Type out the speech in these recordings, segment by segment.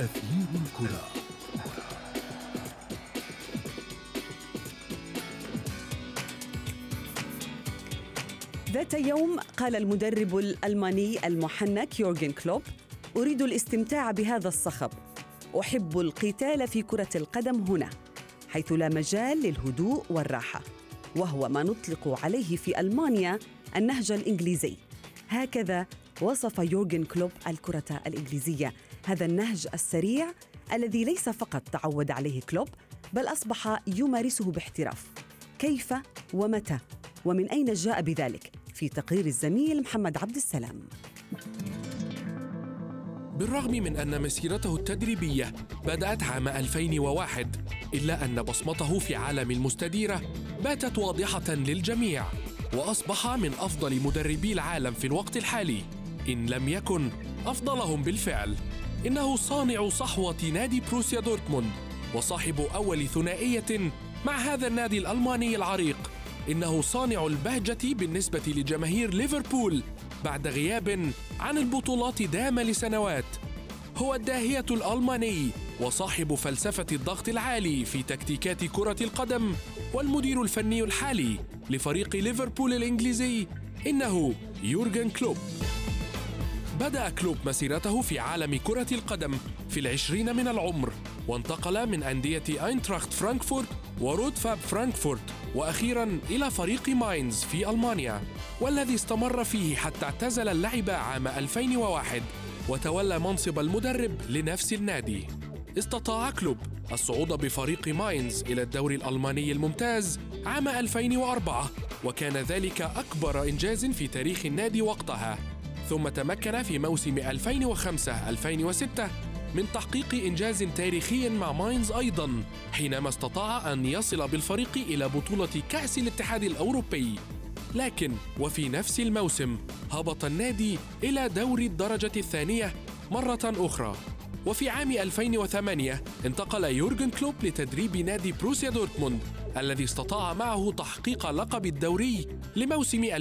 أثير الكرة. ذات يوم قال المدرب الألماني المحنك يورجن كلوب أريد الاستمتاع بهذا الصخب. أحب القتال في كرة القدم هنا حيث لا مجال للهدوء والراحة. وهو ما نطلق عليه في ألمانيا النهج الإنجليزي. هكذا وصف يورجن كلوب الكرة الإنجليزية. هذا النهج السريع الذي ليس فقط تعود عليه كلوب بل أصبح يمارسه باحتراف. كيف ومتى؟ ومن أين جاء بذلك؟ في تقرير الزميل محمد عبد السلام. بالرغم من أن مسيرته التدريبية بدأت عام 2001 إلا أن بصمته في عالم المستديرة باتت واضحة للجميع وأصبح من أفضل مدربي العالم في الوقت الحالي إن لم يكن أفضلهم بالفعل. إنه صانع صحوة نادي بروسيا دورتموند وصاحب أول ثنائية مع هذا النادي الألماني العريق. إنه صانع البهجة بالنسبة لجماهير ليفربول بعد غياب عن البطولات دام لسنوات. هو الداهية الألماني وصاحب فلسفة الضغط العالي في تكتيكات كرة القدم والمدير الفني الحالي لفريق ليفربول الإنجليزي إنه يورجن كلوب. بدأ كلوب مسيرته في عالم كرة القدم في العشرين من العمر وانتقل من أندية أينتراخت فرانكفورت وروت فايس فرانكفورت وأخيرا إلى فريق ماينز في ألمانيا والذي استمر فيه حتى اعتزل اللعب عام 2001 وتولى منصب المدرب لنفس النادي. استطاع كلوب الصعود بفريق ماينز إلى الدوري الألماني الممتاز عام 2004 وكان ذلك أكبر إنجاز في تاريخ النادي وقتها. ثم تمكن في موسم 2005-2006 من تحقيق إنجاز تاريخي مع ماينز أيضا حينما استطاع أن يصل بالفريق إلى بطولة كأس الاتحاد الأوروبي. لكن وفي نفس الموسم هبط النادي إلى دوري الدرجة الثانية مرة أخرى. وفي عام 2008 انتقل يورجن كلوب لتدريب نادي بروسيا دورتموند الذي استطاع معه تحقيق لقب الدوري لموسم 2010-2011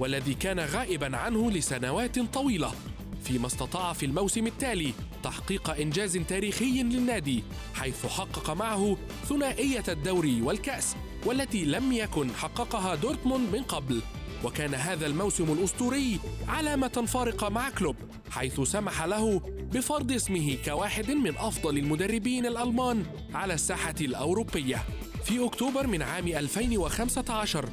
والذي كان غائبا عنه لسنوات طويلة. فيما استطاع في الموسم التالي تحقيق إنجاز تاريخي للنادي حيث حقق معه ثنائية الدوري والكأس والتي لم يكن حققها دورتموند من قبل. وكان هذا الموسم الأسطوري علامة فارقة مع كلوب حيث سمح له بفرض اسمه كواحد من أفضل المدربين الألمان على الساحة الأوروبية. في أكتوبر من عام 2015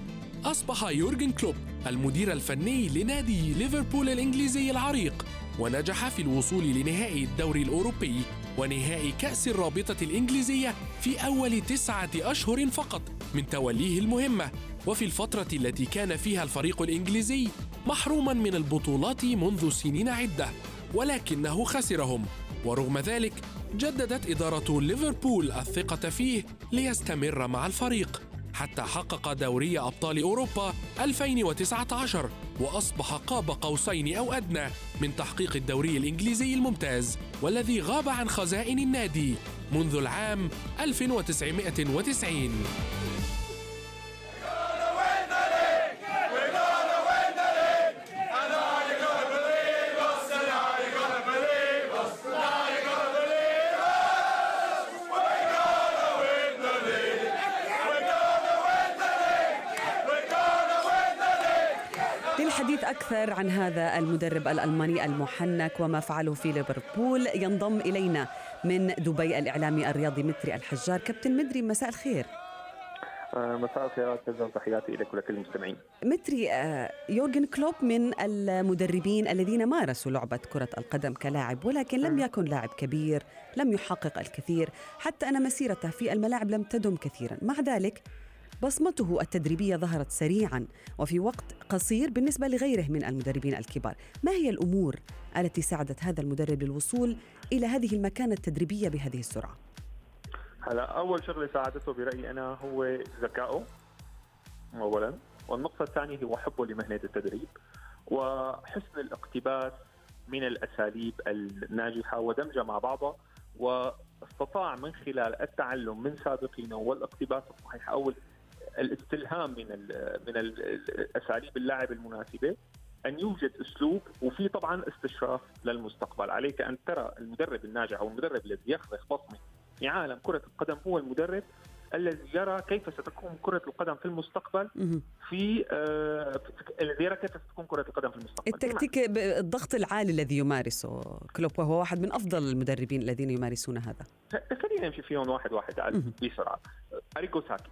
أصبح يورجن كلوب المدير الفني لنادي ليفربول الإنجليزي العريق ونجح في الوصول لنهائي الدوري الأوروبي ونهائي كأس الرابطة الإنجليزية في أول تسعة أشهر فقط من توليه المهمة. وفي الفترة التي كان فيها الفريق الإنجليزي محروما من البطولات منذ سنين عدة ولكنه خسرهم. ورغم ذلك جددت إدارة ليفربول الثقة فيه ليستمر مع الفريق. حتى حقق دوري أبطال أوروبا 2019 وأصبح قاب قوسين أو أدنى من تحقيق الدوري الإنجليزي الممتاز والذي غاب عن خزائن النادي منذ العام 1990 أكثر عن هذا المدرب الألماني المحنك وما فعله في ليفربول. ينضم إلينا من دبي الإعلامي الرياضي متري الحجار. كابتن مدري مساء الخير. آه، مساء جزيلا تحياتي لك ولكل المستمعين. متري آه، يورجن كلوب من المدربين الذين مارسوا لعبة كرة القدم كلاعب ولكن لم يكن لاعب كبير لم يحقق الكثير. حتى أن مسيرته في الملاعب لم تدم كثيرا. مع ذلك بصمته التدريبية ظهرت سريعا وفي وقت قصير بالنسبة لغيره من المدربين الكبار ما هي الأمور التي ساعدت هذا المدرب للوصول إلى هذه المكانة التدريبية بهذه السرعة؟ هلا أول شغلة ساعدته برأيي أنا هو ذكائه اولا والنقطة الثانية هو حبه لمهنة التدريب وحسن الاقتباس من الأساليب الناجحة ودمجها مع بعضها واستطاع من خلال التعلم من سابقينه والاقتباس الصحيح أو الاستلهام من ال من الأساليب اللعب المناسبة أن يوجد أسلوب وفي طبعا استشراف للمستقبل، عليك أن ترى المدرب الناجح أو المدرب الذي يخلق بصمه في عالم كرة القدم هو المدرب الذي يرى كيف ستكون كرة القدم في المستقبل في آه الذي يرى كيف ستكون كرة القدم في المستقبل. التكتيك الضغط العالي الذي يمارسه كلوب وهو واحد من أفضل المدربين الذين يمارسون هذا. خلينا نمشي فيهم واحد واحد بسرعة. أريغو ساكي.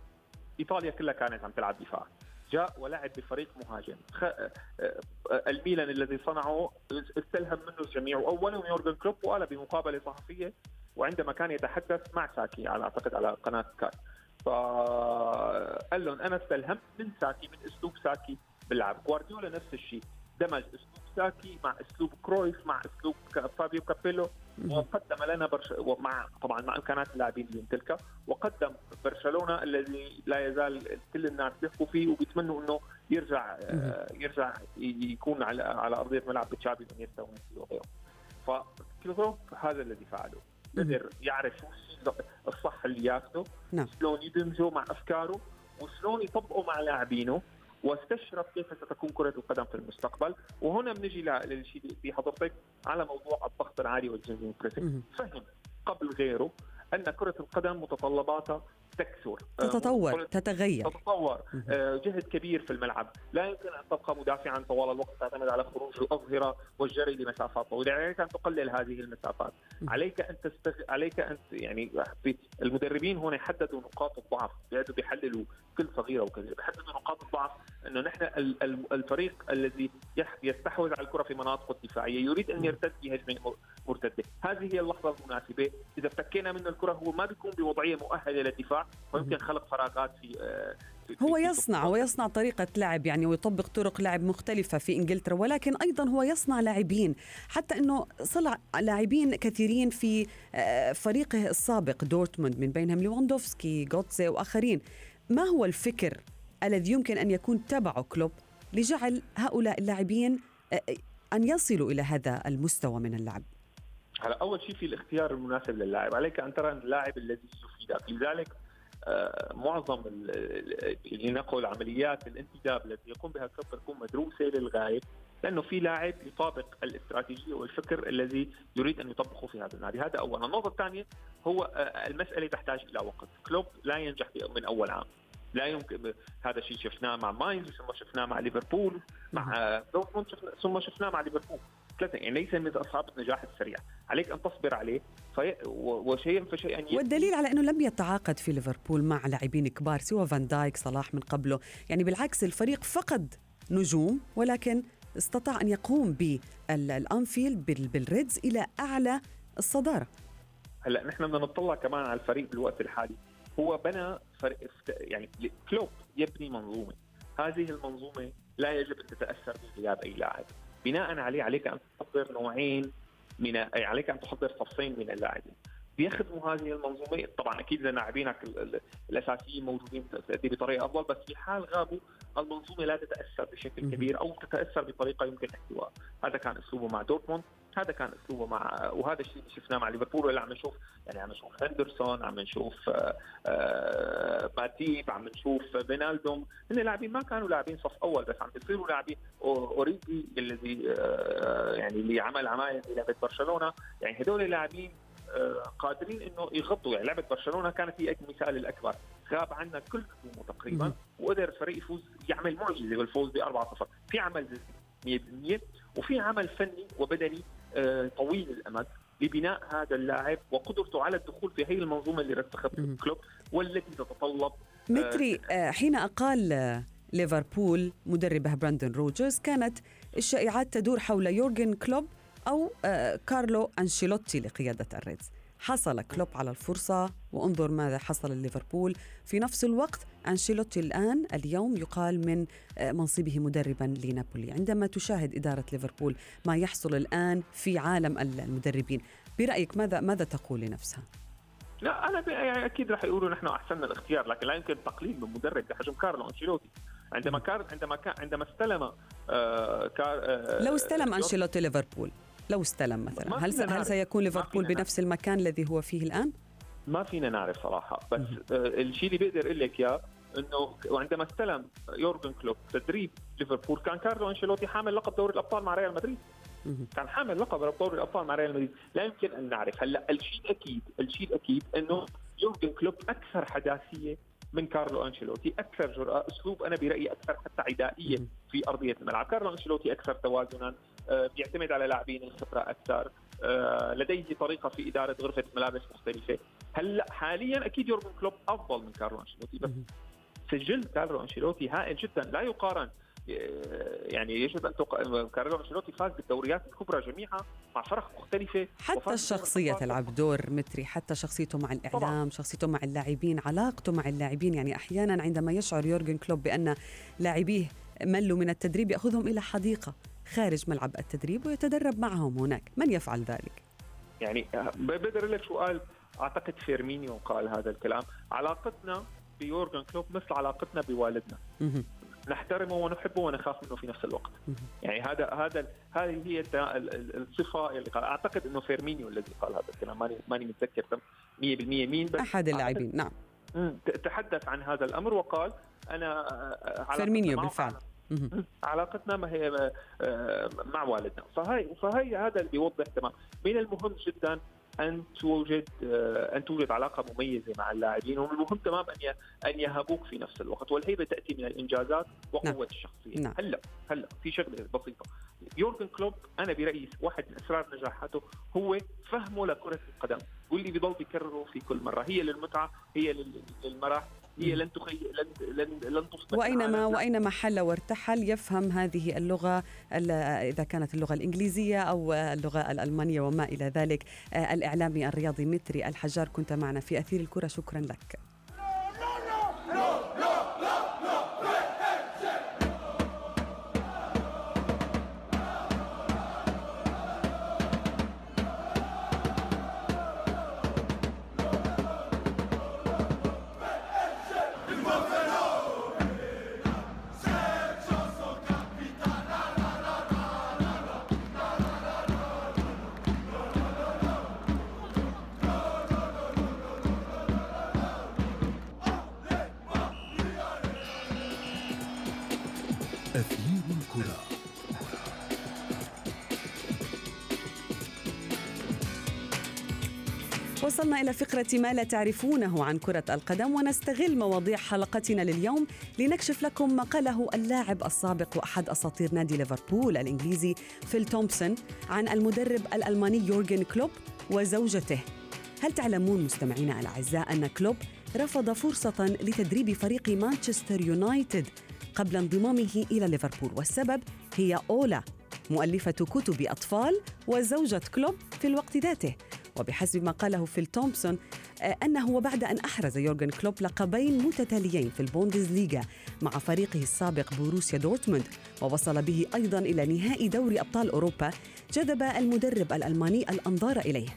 إيطاليا كلها كانت عم تلعب دفاع. جاء ولعب بفريق مهاجم. خ... آه، آه، الميلان الذي صنعه استلهم منه الجميع. واولهم يورجن كلوب وقال بمقابلة صحفية وعندما كان يتحدث مع ساكي على أعتقد على قناة سكاي فقال لهم أنا استلهمت من ساكي من أسلوب ساكي باللعب. جوارديولا نفس الشيء. دمج أسلوب ساكي مع أسلوب كرويف مع أسلوب فابيو كابيلو وقدم لنا برش... مع طبعا مع امكانات اللاعبين اللي تلك. وقدم برشلونة الذي لا يزال كل الناس بيحكوا فيه وبيتمنوا إنه يرجع يرجع يكون على على أرضية ملعب بتشابي بنيستا وميسي وغيره. فكلوب هذا الذي فعله. قدر يعرف شو الصح اللي ياخذه نعم. شلون يدمجه مع أفكاره وشلون يطبقه مع لاعبينه. واستشرف كيف ستكون كرة القدم في المستقبل. وهنا بنجي للشيء اللي حضرتك على موضوع الضغط العالي والجنزين فهم قبل غيره أن كرة القدم متطلباتها تكثر آه، تتطور تتغير. تتطور. آه، جهد كبير في الملعب. لا يمكن أن تبقى مدافعا طوال الوقت تعتمد على خروج الأظهرة والجري لمسافات طويلة. عليك ان تقلل هذه المسافات. عليك أن تستغ... عليك أن يعني المدربين هنا يحددوا نقاط الضعف بيحللوا كل صغيرة وكبيرة. بيحددوا نقاط الضعف أنه نحن الفريق الذي يستحوذ على الكرة في مناطق الدفاعية يريد أن يرتد في هجمه مرتدة. هذه هي اللحظة المناسبة. إذا افتكينا من الكرة هو ما بيكون بوضعية مؤهلة للدفاع. ويمكن خلق فراغات في آه، هو يصنع ويصنع طريقة لعب يعني ويطبق طرق لعب مختلفة في إنجلترا ولكن أيضا هو يصنع لاعبين. حتى إنه صنع لاعبين كثيرين في آه، فريقه السابق دورتموند من بينهم ليواندوفسكي جوتزي وآخرين. ما هو الفكر الذي يمكن أن يكون تبعه كلوب لجعل هؤلاء اللاعبين آه، أن يصلوا إلى هذا المستوى من اللعب؟ هلا أول شيء في الاختيار المناسب للاعب. عليك أن ترى اللاعب الذي يفيدك لذلك معظم لنقل عمليات الانتداب التي يقوم بها كلوب تكون مدروسة للغاية لأنه في لاعب يطابق الاستراتيجية والفكر الذي يريد أن يطبقه في هذا النادي، هذا اولا، النقطة الثانية هو آه، المسألة تحتاج إلى وقت، كلوب لا ينجح من أول عام، لا يمكن هذا الشيء شفناه مع ماينز ثم شفناه مع ليفربول مع آه، دورتموند ثم شفناه مع ليفربول. ثلاثة يعني ليس من أصحاب النجاح السريع. عليك أن تصبر عليه في وشيئا فشيئا والدليل على أنه لم يتعاقد في ليفربول مع لاعبين كبار سوى فان دايك صلاح من قبله. يعني بالعكس الفريق فقد نجوم ولكن استطاع أن يقوم بالأنفيلد بالريدز إلى أعلى الصدارة. هلا نحن بدنا نطلع كمان على الفريق بالوقت الحالي. هو بنى فريق يعني كلوب يبني منظومة. هذه المنظومة لا يجب أن تتأثر بغياب أي لاعب. بناء عليه عليك أن تحضر نوعين من عليك أن تحضر صفين من اللاعبين. بيخدموا هذه المنظومة طبعا أكيد اذا لاعبينك الأساسيين موجودين تأتي بطريقة أفضل بس في حال غابوا المنظومة لا تتأثر بشكل كبير أو تتأثر بطريقة يمكن احتوائها هذا كان أسلوبه مع دورتموند هذا كان أسلوبه مع وهذا الشيء اللي شفناه مع ليفربول اللي عم نشوف يعني عم نشوف هندرسون عم نشوف آه، آه، ماتيب عم نشوف بينالدوم. هن لاعبين ما كانوا لاعبين صف أول بس عم بيصيروا لاعبين. أوريجي الذي آه، يعني اللي عمل عمايل بلعبه برشلونة. يعني هدول لاعبين قادرين إنه يغطوا. يعني لعبة برشلونة كانت هي المثال الأكبر. غاب عنا كل هجومه تقريبا. وقدر الفريق يفوز يعمل معجزة بالفوز ب 4 0 في عمل 100% وفي عمل فني وبدني آه، طويل الأمد. لبناء هذا اللاعب وقدرته على الدخول في هي المنظومة اللي رسختها كلوب والتي تتطلب آه، متري آه، حين أقال ليفربول مدربه براندن رودجرز كانت الشائعات تدور حول يورجن كلوب أو كارلو أنشيلوتي لقيادة الريدز. حصل كلوب على الفرصة وانظر ماذا حصل لليفربول. في نفس الوقت أنشيلوتي الآن اليوم يقال من آه، منصبه مدربا لنابولي. عندما تشاهد إدارة ليفربول ما يحصل الآن في عالم المدربين برأيك ماذا ماذا تقول لنفسها؟ لا أنا يعني أكيد راح يقولوا نحن أحسننا الاختيار لكن لا يمكن تقليل من مدرب بحجم كارلو أنشيلوتي. عندما كان عندما كان عندما استلم آه كار آه لو استلم أنشيلوتي ليفربول لو استلم مثلا. هل هل سيكون ليفربول بنفس المكان الذي هو فيه الآن؟ ما فينا نعرف صراحة. بس آه الشيء اللي بقدر أقول لك إياه إنه وعندما استلم يورجن كلوب تدريب ليفربول كان كارلو أنشيلوتي حامل لقب دوري الأبطال مع ريال مدريد. كان حامل لقب دوري الأبطال مع ريال مدريد. لا يمكن أن نعرف. هلأ الشيء الأكيد الشيء الأكيد إنه يورجن كلوب أكثر حداثية من كارلو أنشيلوتي أكثر جرأة أسلوب أنا برأيي أكثر حتى عدائية. في أرضية الملعب. كارلو أنشيلوتي أكثر توازنا آه، بيعتمد على لاعبين الخبرة أكثر آه، لديه طريقة في إدارة غرفة ملابس مختلفة. هلأ حاليا أكيد يورجن كلوب أفضل من كارلو أنشيلوتي بس سجل كارلو أنشيلوتي هائل جدا. لا يقارن يعني يجب أن تق... كارلو أنشيلوتي فاز بالدوريات الكبرى جميعها مع فرق مختلفة. حتى الشخصيه تلعب دور متري حتى شخصيته مع الإعلام طبعا. شخصيته مع اللاعبين علاقته مع اللاعبين. يعني أحيانا عندما يشعر يورجن كلوب بأن لاعبيه ملوا من التدريب يأخذهم إلى حديقة خارج ملعب التدريب ويتدرب معهم هناك. من يفعل ذلك؟ يعني بقدر لك شو قال أعتقد فيرمينيو قال هذا الكلام. علاقتنا بيورجن كلوب مثل علاقتنا بوالدنا. نحترمه ونحبه ونخاف منه في نفس الوقت. يعني هذا هذا هذه هي الصفة اللي قال. أعتقد إنه فيرمينيو الذي قال هذا الكلام. ماني ماني متذكر 100% مين بس أحد اللاعبين. نعم. تحدث عن هذا الأمر وقال أنا فيرمينيو بالفعل. علاقتنا ما هي آه، مع والدنا. فهي فهي هذا اللي بيوضح تمام من المهم جدا أن توجد آه، أن توجد علاقة مميزة مع اللاعبين ومن المهم تمام أن أن يهابوك في نفس الوقت. والهيبة تأتي من الإنجازات وقوة نعم. الشخصية. نعم. هلأ هلأ في شغلة بسيطة. يورجن كلوب أنا برأيي واحد من أسرار نجاحاته هو فهمه لكرة القدم واللي بيضل بيكرره في كل مرة. هي للمتعة هي للمرح هي لن تخي لن لن, لن تصبح وأينما وأينما حل وارتحل يفهم هذه اللغة إذا كانت اللغة الإنجليزية أو اللغة الألمانية وما إلى ذلك. آه، الإعلامي الرياضي متري الحجار كنت معنا في أثير الكرة شكرا لك. وصلنا إلى فقرة ما لا تعرفونه عن كرة القدم ونستغل مواضيع حلقتنا لليوم لنكشف لكم ما قاله اللاعب السابق وأحد أساطير نادي ليفربول الإنجليزي فيل تومسون عن المدرب الألماني يورجن كلوب وزوجته. هل تعلمون مستمعينا الأعزاء أن كلوب رفض فرصة لتدريب فريق مانشستر يونايتد قبل انضمامه إلى ليفربول والسبب هي أولا مؤلفة كتب أطفال وزوجة كلوب في الوقت ذاته. وبحسب ما قاله فيل تومسون آه، أنه وبعد أن أحرز يورجن كلوب لقبين متتاليين في البوندسليغا مع فريقه السابق بوروسيا دورتموند ووصل به أيضا إلى نهائي دوري أبطال أوروبا جذب المدرب الألماني الأنظار إليه.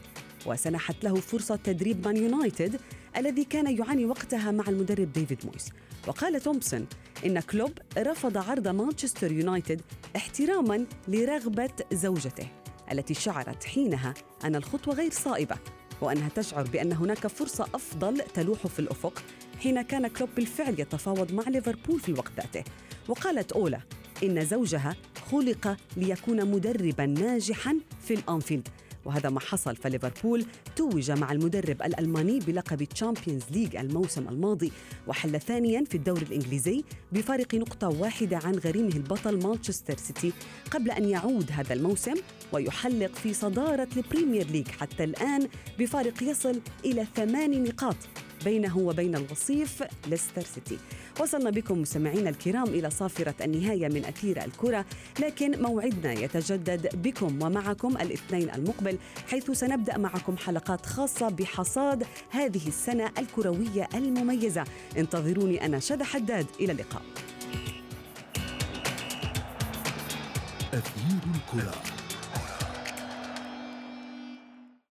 وسنحت له فرصة تدريب مان يونايتد الذي كان يعاني وقتها مع المدرب ديفيد مويس. وقال تومسون إن كلوب رفض عرض مانشستر يونايتد احتراما لرغبة زوجته. التي شعرت حينها أن الخطوة غير صائبة وأنها تشعر بأن هناك فرصة أفضل تلوح في الأفق حين كان كلوب بالفعل يتفاوض مع ليفربول في الوقت ذاته. وقالت أولا إن زوجها خلق ليكون مدربا ناجحا في الأنفيلد. وهذا ما حصل فليفربول توج مع المدرب الألماني بلقب تشامبيونز ليج الموسم الماضي وحل ثانيا في الدوري الإنجليزي بفارق نقطة واحدة عن غريمه البطل مانشستر سيتي قبل أن يعود هذا الموسم ويحلق في صدارة البريمير ليج حتى الآن بفارق يصل إلى ثمان نقاط. بينه وبين الوصيف ليستر سيتي. وصلنا بكم مستمعينا الكرام إلى صافرة النهاية من أثير الكرة لكن موعدنا يتجدد بكم ومعكم الاثنين المقبل حيث سنبدأ معكم حلقات خاصة بحصاد هذه السنة الكروية المميزة. انتظروني أنا شذى حداد إلى اللقاء. أثير الكرة.